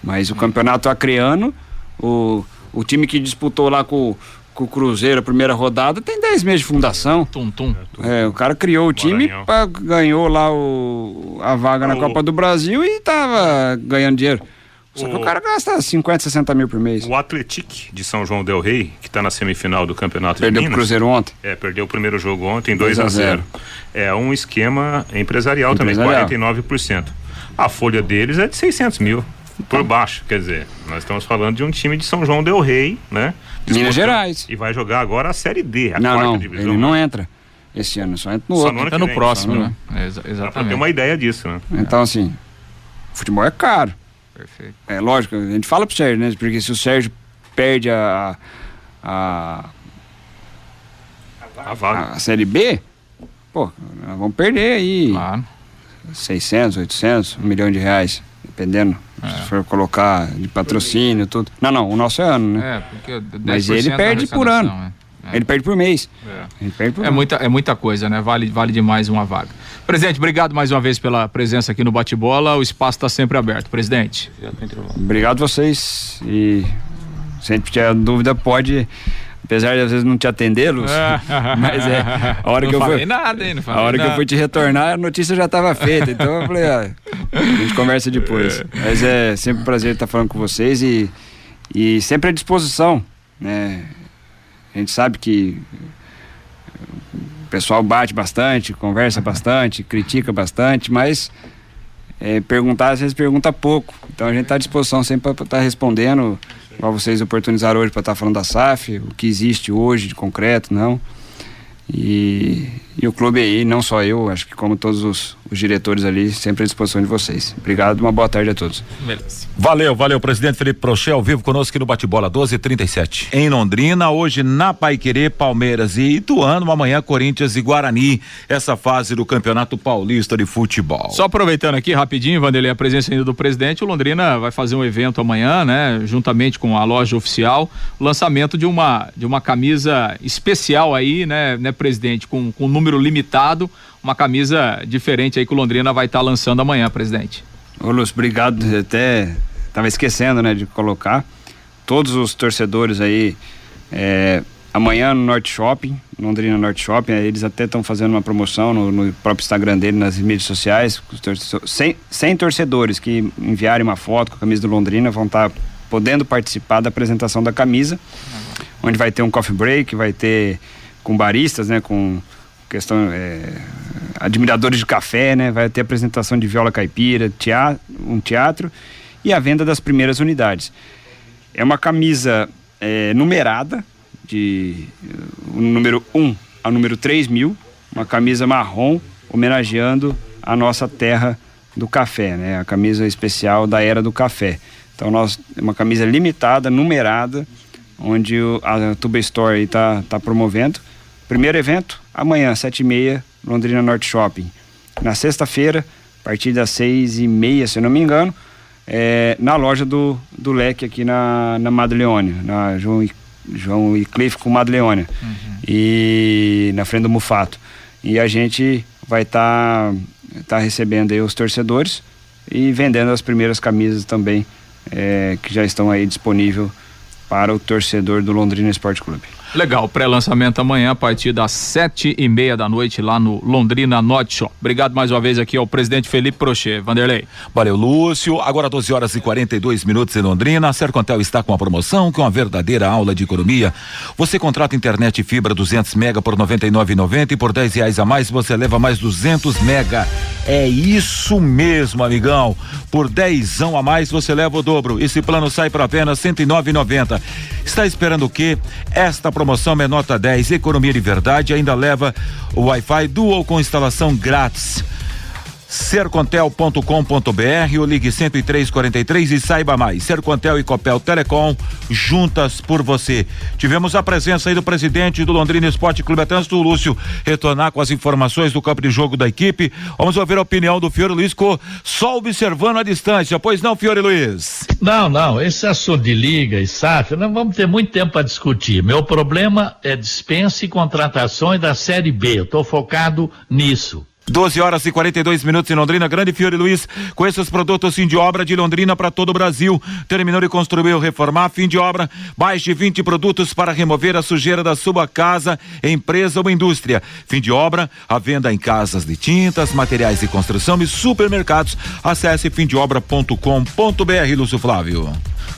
Mas o campeonato acreano, o, o time que disputou lá com, com o Cruzeiro a primeira rodada tem 10 meses de fundação. Tum, tum. É, o cara criou o time, pra- ganhou lá o, a vaga na O- Copa do Brasil e tava ganhando dinheiro. Só que O- o cara gasta 50, 60 mil por mês. O Atletic de São João del Rei, que está na semifinal do Campeonato Perdeu de pro Minas, Cruzeiro ontem. É, perdeu o primeiro jogo ontem, 2 2 a a 0 0. É um esquema empresarial, Empresarial. também, 49%. A folha deles é de 600 mil, por baixo. Quer dizer, nós estamos falando de um time de São João del Rei, né? Minas Gerais. E vai jogar agora a Série D, a não, quarta não, divisão. ele não entra esse ano, só entra no Só outro. ano Tá no vem, próximo, só né? É, exa- Dá pra ter exatamente. uma ideia disso, né? Então, assim, futebol é caro. Perfeito. É lógico, a gente fala pro Sérgio, né? Porque se o Sérgio perde a, a, A vaga. a Série B, pô, nós vamos perder aí Claro. 600, 800, um milhão de reais, dependendo. Se for colocar de patrocínio, tudo. Não, não, o nosso é ano, né? É, porque 10% Mas ele perde por ano. é. Ele perde por mês. É. Ele perde por É muita, é muita coisa, né? Vale, vale demais uma vaga. Presidente, obrigado mais uma vez pela presença aqui no Bate-Bola. O espaço está sempre aberto. Presidente. Obrigado vocês e sempre tiver dúvida pode, apesar de às vezes não te atendê-los, *laughs* mas é a hora não que eu falei fui, nada, hein? Não a falei hora que eu nada. fui te retornar a notícia já estava feita, então eu falei, ah, a gente conversa depois. Mas é sempre um prazer estar falando com vocês e e sempre à disposição, né? A gente sabe que o pessoal bate bastante, conversa bastante, critica bastante, mas é, perguntar, às vezes pergunta pouco. Então a gente está à disposição sempre para estar tá respondendo, igual vocês oportunizaram hoje para estar tá falando da SAF, o que existe hoje de concreto, não. E, e, o clube aí, não só eu, acho que como todos os, os, diretores ali, sempre à disposição de vocês. Obrigado, uma boa tarde a todos. Beleza. Valeu, valeu, presidente Felipe Prochel, ao vivo conosco aqui no Bate-Bola 1237. Em Londrina, hoje na Paiquerê, Palmeiras e Ituano, amanhã Corinthians e Guarani, essa fase do Campeonato Paulista de Futebol. Só aproveitando aqui rapidinho, Vanderlei, a presença ainda do presidente, o Londrina vai fazer um evento amanhã, né, juntamente com a loja oficial, o lançamento de uma de uma camisa especial aí, né, né presidente, com, com número limitado, uma camisa diferente aí que o Londrina vai estar tá lançando amanhã, presidente. Ô Lúcio, obrigado. Até estava esquecendo, né, de colocar. Todos os torcedores aí, é, amanhã no Norte Shopping, Londrina Norte Shopping, eles até estão fazendo uma promoção no, no, próprio Instagram dele, nas mídias sociais. 100, 100 torcedores que enviarem uma foto com a camisa do Londrina vão estar tá podendo participar da apresentação da camisa, onde vai ter um coffee break, vai ter com baristas, né, com questão é, admiradores de café, né? Vai ter apresentação de viola caipira, teatro, um teatro e a venda das primeiras unidades. É uma camisa é, numerada de o número 1 ao número 3 mil, uma camisa marrom homenageando a nossa terra do café, né? A camisa especial da era do café. Então nós é uma camisa limitada, numerada, onde o, a Tuba Store está tá promovendo. Primeiro evento amanhã, sete e meia, Londrina Norte Shopping. Na sexta-feira, a partir das seis e meia, se eu não me engano, é, na loja do, do Leque aqui na, na Madleônia, na João, João e Cliff com Madleônia. Uhum. E na frente do Mufato. E a gente vai estar tá, tá recebendo aí os torcedores e vendendo as primeiras camisas também é, que já estão aí disponível para o torcedor do Londrina Esporte Clube. Legal, pré-lançamento amanhã a partir das sete e meia da noite lá no Londrina Norte Shop. Obrigado mais uma vez aqui ao presidente Felipe Prochet. Vanderlei. Valeu, Lúcio. Agora 12 horas e 42 minutos em Londrina. A Sercontel está com a promoção com é uma verdadeira aula de economia. Você contrata internet fibra 200 mega por 99,90 e por 10 reais a mais você leva mais 200 mega. É isso mesmo, amigão. Por 10 a mais você leva o dobro. Esse plano sai por apenas 109,90. Está esperando o quê? Esta promoção promoção é nota 10, economia de verdade, ainda leva o Wi-Fi Dual com instalação grátis sercontel.com.br ou ligue 10343 e saiba mais. Sercontel e Copel Telecom juntas por você. Tivemos a presença aí do presidente do Londrina Esporte Clube do Lúcio retornar com as informações do campo de jogo da equipe. Vamos ouvir a opinião do Fiore Luiz só observando a distância. Pois não, Fiore Luiz? Não, não, esse assunto de liga e SAF, não vamos ter muito tempo para discutir. Meu problema é dispensa e contratações da Série B. Eu estou focado nisso. 12 horas e 42 minutos em Londrina. Grande Fiore Luiz, com esses produtos fim de obra de Londrina para todo o Brasil. Terminou de construir ou reformar, fim de obra, mais de 20 produtos para remover a sujeira da sua casa, empresa ou indústria. Fim de obra, a venda em casas de tintas, materiais de construção e supermercados. Acesse fimdeobra.com.br, Lúcio Flávio.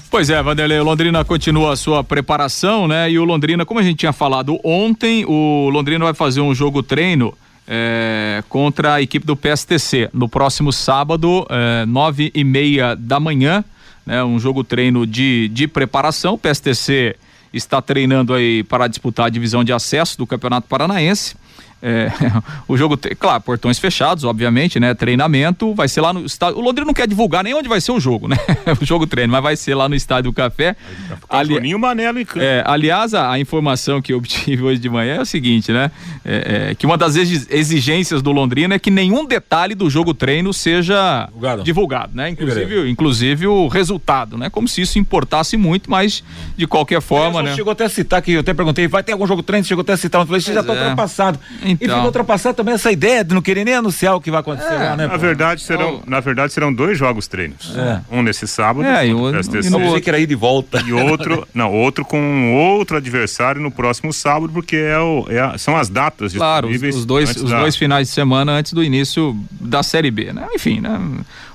Pois é, Vanderlei, Londrina continua a sua preparação, né? E o Londrina, como a gente tinha falado ontem, o Londrina vai fazer um jogo treino é, contra a equipe do PSTC no próximo sábado, é, nove e meia da manhã, né, um jogo treino de, de preparação. O PSTC está treinando aí para disputar a divisão de acesso do Campeonato Paranaense. É, *laughs* o jogo, claro, portões fechados, obviamente, né? Treinamento vai ser lá no estádio. O Londrina não quer divulgar nem onde vai ser o jogo, né? *laughs* o jogo treino, mas vai ser lá no estádio do Café. Ali... Manelo e é, Aliás, a, a, informação que eu *laughs* obtive hoje de manhã é o seguinte, né? É, é, que uma das exigências do Londrina é que nenhum detalhe do jogo treino seja divulgado, divulgado né? Inclusive, inclusive o resultado, né? Como se isso importasse muito, mas de qualquer forma, né? Chegou até a citar que eu até perguntei, vai ter algum jogo treino? Chegou até a citar, eu falei, você já está é. ultrapassado. Então, e ficou ultrapassado também essa ideia de não querer nem anunciar o que vai acontecer é, lá, né? Na verdade, serão, na verdade, serão dois jogos treinos. É. Um nesse sábado, é, e o, e no outro, que era ir de volta. E outro, *laughs* não, outro com outro adversário no próximo sábado, porque é o, é a, são as datas claro, disponíveis. Os, os dois, os da... dois finais de semana antes do início da Série B, né? Enfim, né?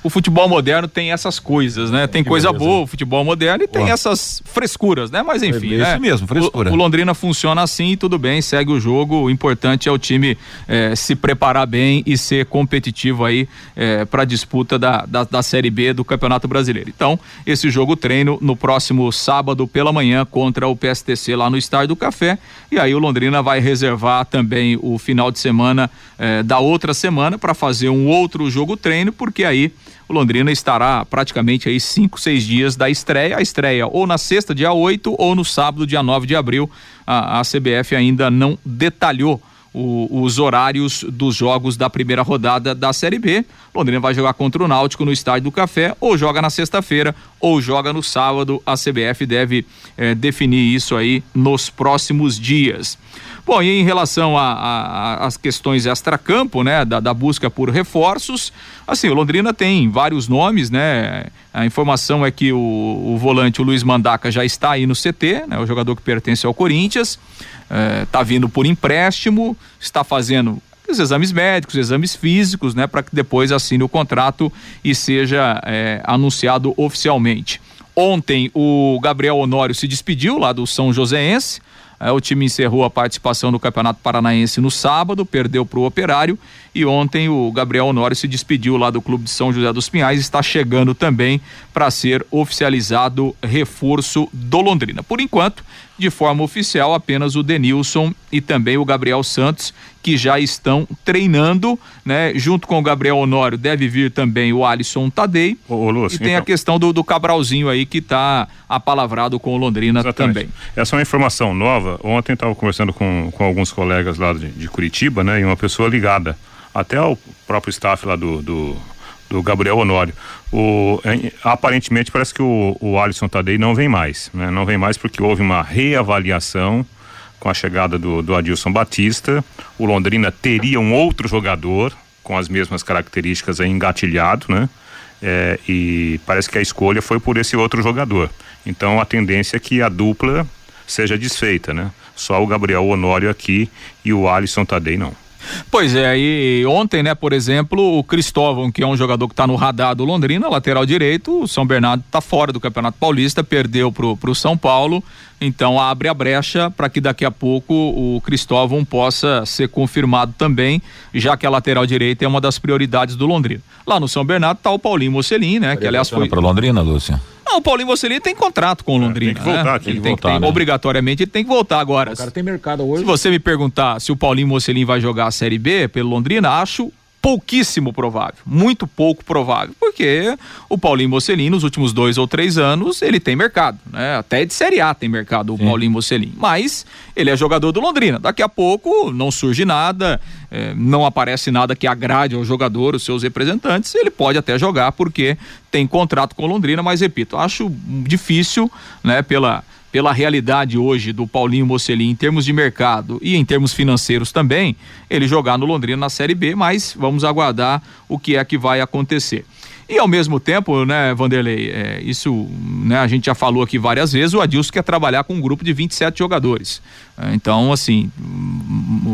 O futebol moderno tem essas coisas, né? Tem coisa boa, o futebol moderno, e tem essas frescuras, né? Mas enfim, é né? Isso mesmo, frescura. O, o Londrina funciona assim e tudo bem, segue o jogo, o importante é o time eh, se preparar bem e ser competitivo aí eh, para a disputa da, da, da Série B do Campeonato Brasileiro. Então, esse jogo treino no próximo sábado pela manhã contra o PSTC lá no Estádio do Café. E aí o Londrina vai reservar também o final de semana eh, da outra semana para fazer um outro jogo treino, porque aí o Londrina estará praticamente aí cinco, seis dias da estreia. A estreia ou na sexta, dia 8, ou no sábado, dia 9 de abril. A, a CBF ainda não detalhou o, os horários dos jogos da primeira rodada da Série B. Londrina vai jogar contra o Náutico no Estádio do Café, ou joga na sexta-feira, ou joga no sábado. A CBF deve eh, definir isso aí nos próximos dias. Bom, e em relação às questões extracampo, né, da, da, busca por reforços, assim, o Londrina tem vários nomes, né? A informação é que o, o volante, o Luiz Mandaca, já está aí no CT, né? O jogador que pertence ao Corinthians, está eh, vindo por empréstimo, está fazendo os exames médicos, exames físicos, né, para que depois assine o contrato e seja eh, anunciado oficialmente. Ontem o Gabriel Honório se despediu lá do São Joséense, é, o time encerrou a participação no Campeonato Paranaense no sábado, perdeu para o Operário e ontem o Gabriel Honório se despediu lá do Clube de São José dos Pinhais, está chegando também para ser oficializado reforço do Londrina. Por enquanto, de forma oficial, apenas o Denilson e também o Gabriel Santos, que já estão treinando, né? Junto com o Gabriel Honório deve vir também o Alisson Tadei. Ô, Lúcio, e tem então... a questão do, do Cabralzinho aí que está apalavrado com o Londrina Exatamente. também. Essa é uma informação nova. Ontem estava conversando com, com alguns colegas lá de, de, Curitiba, né? E uma pessoa ligada até ao próprio staff lá do, do do Gabriel Honório. O, aparentemente parece que o, o Alisson Tadei não vem mais, né? Não vem mais porque houve uma reavaliação com a chegada do, do Adilson Batista. O Londrina teria um outro jogador com as mesmas características engatilhado, né? É, e parece que a escolha foi por esse outro jogador. Então a tendência é que a dupla seja desfeita, né? Só o Gabriel Honório aqui e o Alisson Tadei não. Pois é, e ontem, né, por exemplo, o Cristóvão, que é um jogador que está no radar do Londrina, lateral direito, o São Bernardo está fora do Campeonato Paulista, perdeu pro, pro São Paulo, então abre a brecha para que daqui a pouco o Cristóvão possa ser confirmado também, já que a lateral direita é uma das prioridades do Londrina. Lá no São Bernardo está o Paulinho Mocelin, né, que aliás foi para Londrina, Lúcia. Não, o Paulinho Mocelin tem contrato com o Londrina. É, tem que voltar, né? tem ele que voltar, tem, né? Obrigatoriamente ele tem que voltar agora. O cara tem mercado hoje. Se você me perguntar se o Paulinho Mocelin vai jogar a Série B pelo Londrina, acho pouquíssimo provável, muito pouco provável, porque o Paulinho Mocelin nos últimos dois ou três anos ele tem mercado, né? Até de Série A tem mercado o Sim. Paulinho Mocelin, mas ele é jogador do Londrina. Daqui a pouco não surge nada, eh, não aparece nada que agrade ao jogador, os seus representantes, ele pode até jogar porque tem contrato com o Londrina, mas repito, acho difícil, né? Pela pela realidade hoje do Paulinho Mocelin em termos de mercado e em termos financeiros também, ele jogar no Londrina na Série B, mas vamos aguardar o que é que vai acontecer. E ao mesmo tempo, né, Vanderlei, é, isso né, a gente já falou aqui várias vezes, o Adilson quer trabalhar com um grupo de 27 jogadores. É, então, assim,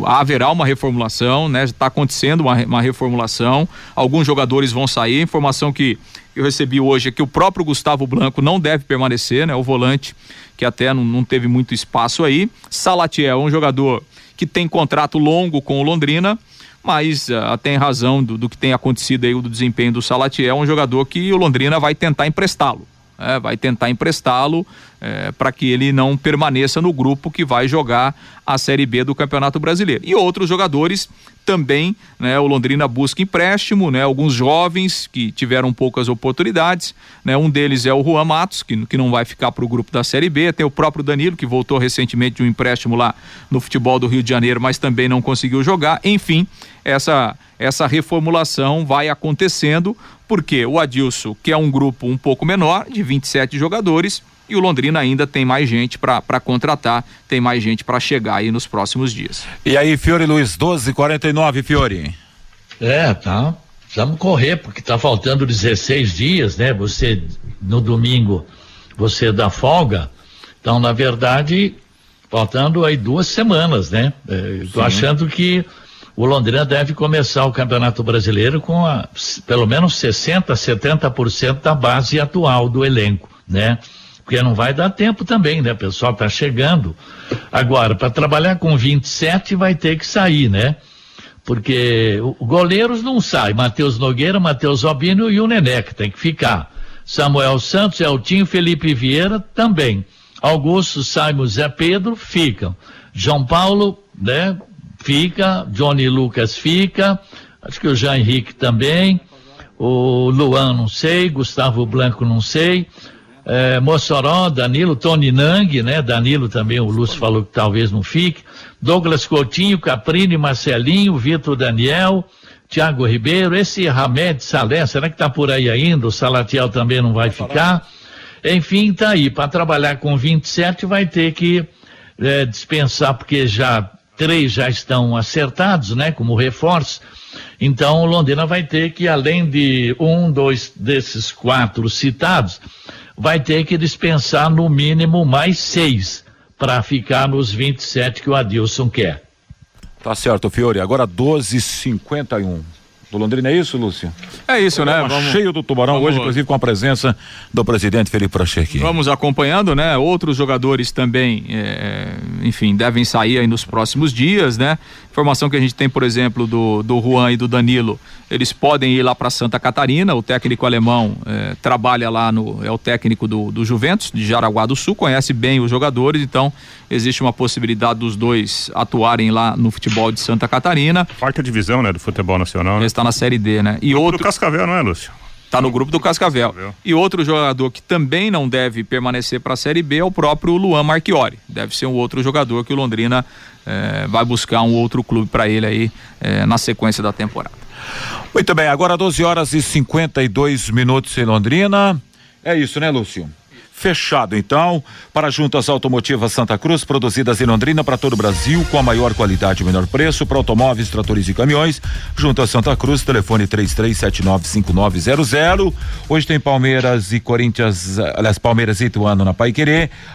haverá uma reformulação, né? Está acontecendo uma, uma reformulação, alguns jogadores vão sair, informação que eu recebi hoje é que o próprio Gustavo Blanco não deve permanecer, né? O volante que até não, não teve muito espaço aí. Salatiel é um jogador que tem contrato longo com o Londrina, mas uh, tem razão do, do, que tem acontecido aí, do desempenho do Salatiel, um jogador que o Londrina vai tentar emprestá-lo. É, vai tentar emprestá-lo é, para que ele não permaneça no grupo que vai jogar a Série B do Campeonato Brasileiro. E outros jogadores também, né, o Londrina busca empréstimo, né, alguns jovens que tiveram poucas oportunidades, né, um deles é o Juan Matos, que, que não vai ficar para o grupo da Série B, tem o próprio Danilo, que voltou recentemente de um empréstimo lá no futebol do Rio de Janeiro, mas também não conseguiu jogar, enfim, essa, essa reformulação vai acontecendo, porque o Adilson, que é um grupo um pouco menor, de 27 jogadores, e o Londrina ainda tem mais gente para contratar, tem mais gente para chegar aí nos próximos dias. E aí, Fiore Luiz, 12:49, Fiore. É, tá. Precisamos correr, porque tá faltando 16 dias, né? Você, no domingo, você dá folga. Então, na verdade, faltando aí duas semanas, né? É, tô achando que o Londrina deve começar o Campeonato Brasileiro com a, pelo menos 60, 70% da base atual do elenco, né? porque não vai dar tempo também, né? O pessoal está chegando. Agora, para trabalhar com 27 vai ter que sair, né? Porque o goleiros não sai, Matheus Nogueira, Matheus Albino e o Neneca tem que ficar. Samuel Santos, Eltinho, Felipe Vieira também. Augusto, Saimo, Zé Pedro ficam. João Paulo, né? Fica. Johnny Lucas fica. Acho que o Jean Henrique também. O Luan, não sei. Gustavo Blanco, não sei. É, Mossoró, Danilo, Tony Nang, né? Danilo também, o Lúcio falou que talvez não fique. Douglas Coutinho, Caprini, Marcelinho, Vitor Daniel, Tiago Ribeiro, esse Hamed Salé, será que está por aí ainda? O Salatiel também não vai ficar. Enfim, tá aí. Para trabalhar com 27 vai ter que é, dispensar, porque já três já estão acertados, né? Como reforço. Então, o Londrina vai ter que, além de um, dois desses quatro citados, vai ter que dispensar no mínimo mais seis para ficar nos 27 que o Adilson quer. Tá certo, Fiore. Agora 12h51 do Londrina, é isso, Lúcio? É isso, né? Vamos, cheio do Tubarão vamos, hoje, inclusive com a presença do presidente Felipe Prochequi. Vamos acompanhando, né? Outros jogadores também, é, enfim, devem sair aí nos próximos dias, né? Informação que a gente tem, por exemplo, do, do Juan e do Danilo, eles podem ir lá para Santa Catarina. O técnico alemão é, trabalha lá no. é o técnico do, do Juventus, de Jaraguá do Sul, conhece bem os jogadores, então existe uma possibilidade dos dois atuarem lá no futebol de Santa Catarina. Quarta divisão, né, do futebol nacional. Né? Está na Série D, né? E outro. Do Cascavel, não é, Lúcio? Está no grupo do Cascavel. Cascavel. E outro jogador que também não deve permanecer para a Série B é o próprio Luan Marchiori. Deve ser um outro jogador que o Londrina eh, vai buscar um outro clube para ele aí eh, na sequência da temporada. Muito bem, agora 12 horas e 52 minutos em Londrina. É isso, né, Lúcio? Fechado então para juntas automotivas Santa Cruz, produzidas em Londrina para todo o Brasil, com a maior qualidade e menor preço para automóveis, tratores e caminhões. Juntas Santa Cruz, telefone 33795900. Hoje tem Palmeiras e Corinthians, aliás, Palmeiras e Ituano na Pai.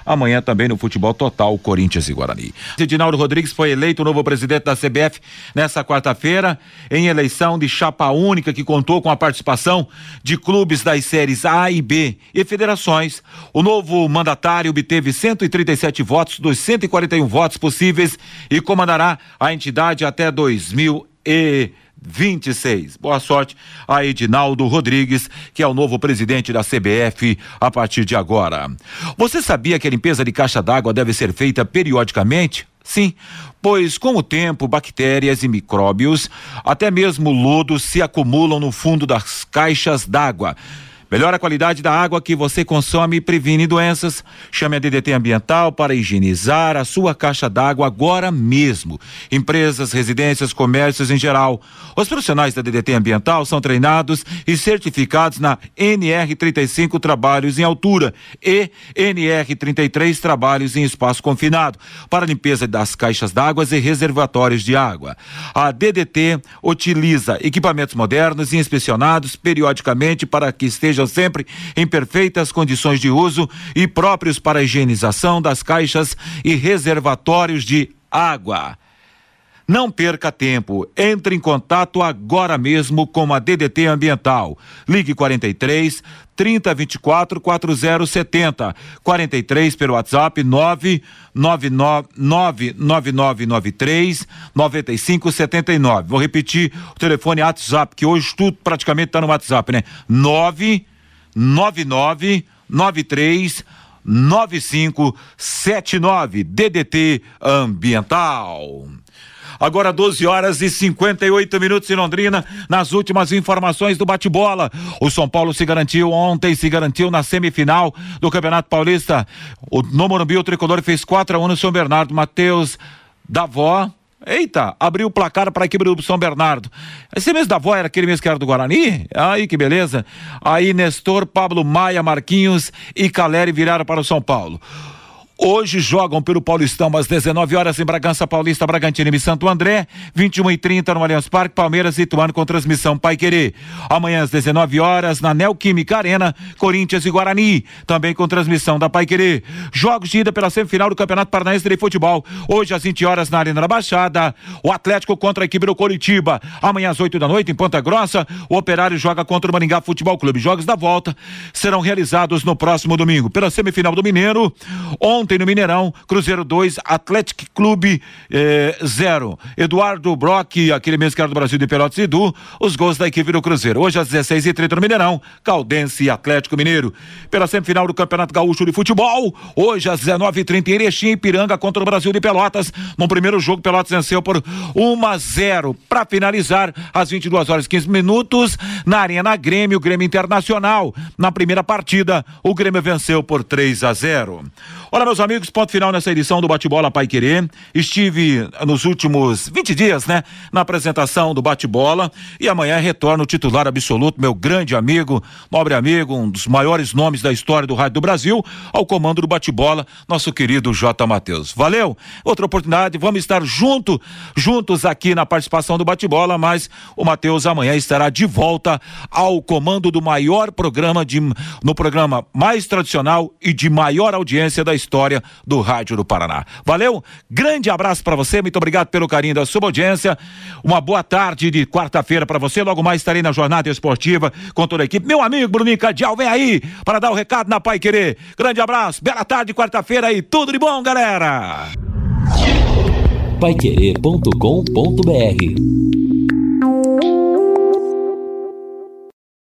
Amanhã também no futebol total, Corinthians e Guarani. Edinaldo Rodrigues foi eleito o novo presidente da CBF nessa quarta-feira, em eleição de chapa única que contou com a participação de clubes das séries A e B e federações. O novo mandatário obteve 137 votos dos 141 votos possíveis e comandará a entidade até 2026. Boa sorte a Edinaldo Rodrigues, que é o novo presidente da CBF a partir de agora. Você sabia que a limpeza de caixa d'água deve ser feita periodicamente? Sim, pois com o tempo, bactérias e micróbios, até mesmo lodo, se acumulam no fundo das caixas d'água. Melhora a qualidade da água que você consome e previne doenças. Chame a DDT Ambiental para higienizar a sua caixa d'água agora mesmo. Empresas, residências, comércios em geral. Os profissionais da DDT Ambiental são treinados e certificados na NR35 Trabalhos em Altura e NR33 Trabalhos em Espaço Confinado para limpeza das caixas d'água e reservatórios de água. A DDT utiliza equipamentos modernos e inspecionados periodicamente para que esteja estejam sempre em perfeitas condições de uso e próprios para a higienização das caixas e reservatórios de água. Não perca tempo. Entre em contato agora mesmo com a DDT Ambiental. Ligue 43 3024 4070. 43 pelo WhatsApp 99993 9579. Vou repetir o telefone WhatsApp, que hoje tudo praticamente está no WhatsApp, né? 9 9993 9579 DDT Ambiental. Agora 12 horas e 58 minutos em Londrina. Nas últimas informações do bate-bola, o São Paulo se garantiu ontem, se garantiu na semifinal do Campeonato Paulista. O, no Morumbi, o tricolor fez 4 a 1 no São Bernardo. Matheus Davó Eita, abriu o placar para a equipe do São Bernardo. Esse mesmo da avó era aquele mesmo que era do Guarani? Aí que beleza. Aí Nestor, Pablo Maia, Marquinhos e Caleri viraram para o São Paulo. Hoje jogam pelo Paulistão às 19 horas em Bragança Paulista, Bragantino e Santo André, 21 e 30 no Allianz Parque, Palmeiras e Ituano com transmissão Pai Querer. Amanhã às 19 horas na Neoquímica Arena, Corinthians e Guarani, também com transmissão da Pai Querer. Jogos de ida pela semifinal do Campeonato Paranaense de Futebol. Hoje às 20 horas na Arena da Baixada, o Atlético contra a equipe do Coritiba. Amanhã às 8 da noite em Ponta Grossa, o Operário joga contra o Maringá Futebol Clube. Jogos da volta serão realizados no próximo domingo. Pela semifinal do Mineiro, ontem no Mineirão, Cruzeiro 2, Atlético Clube 0. Eh, Eduardo Brock, aquele mesmo que era do Brasil de Pelotas e Du, os gols da equipe do Cruzeiro. Hoje às 16h30 no Mineirão, Caldense e Atlético Mineiro. Pela semifinal do Campeonato Gaúcho de Futebol, hoje às 19h30 em Erechim, Ipiranga contra o Brasil de Pelotas. No primeiro jogo, Pelotas venceu por 1 a 0. Para finalizar, às 22 horas e 15 minutos, na Arena Grêmio, Grêmio Internacional. Na primeira partida, o Grêmio venceu por 3 a 0. Olá, meus amigos, ponto final nessa edição do Bate-Bola Pai Querer. Estive nos últimos 20 dias, né, na apresentação do Bate-Bola e amanhã retorno o titular absoluto, meu grande amigo, nobre amigo, um dos maiores nomes da história do rádio do Brasil, ao comando do Bate-Bola, nosso querido J. Matheus. Valeu? Outra oportunidade, vamos estar junto, juntos aqui na participação do Bate-Bola, mas o Matheus amanhã estará de volta ao comando do maior programa de no programa mais tradicional e de maior audiência da história do Rádio do Paraná. Valeu? Grande abraço para você, muito obrigado pelo carinho da sua audiência. Uma boa tarde de quarta-feira para você. Logo mais estarei na jornada esportiva com toda a equipe. Meu amigo Bruninho Cadial, vem aí para dar o recado na Pai Querer. Grande abraço, bela tarde, quarta-feira aí. Tudo de bom, galera. Paiquerê.com.br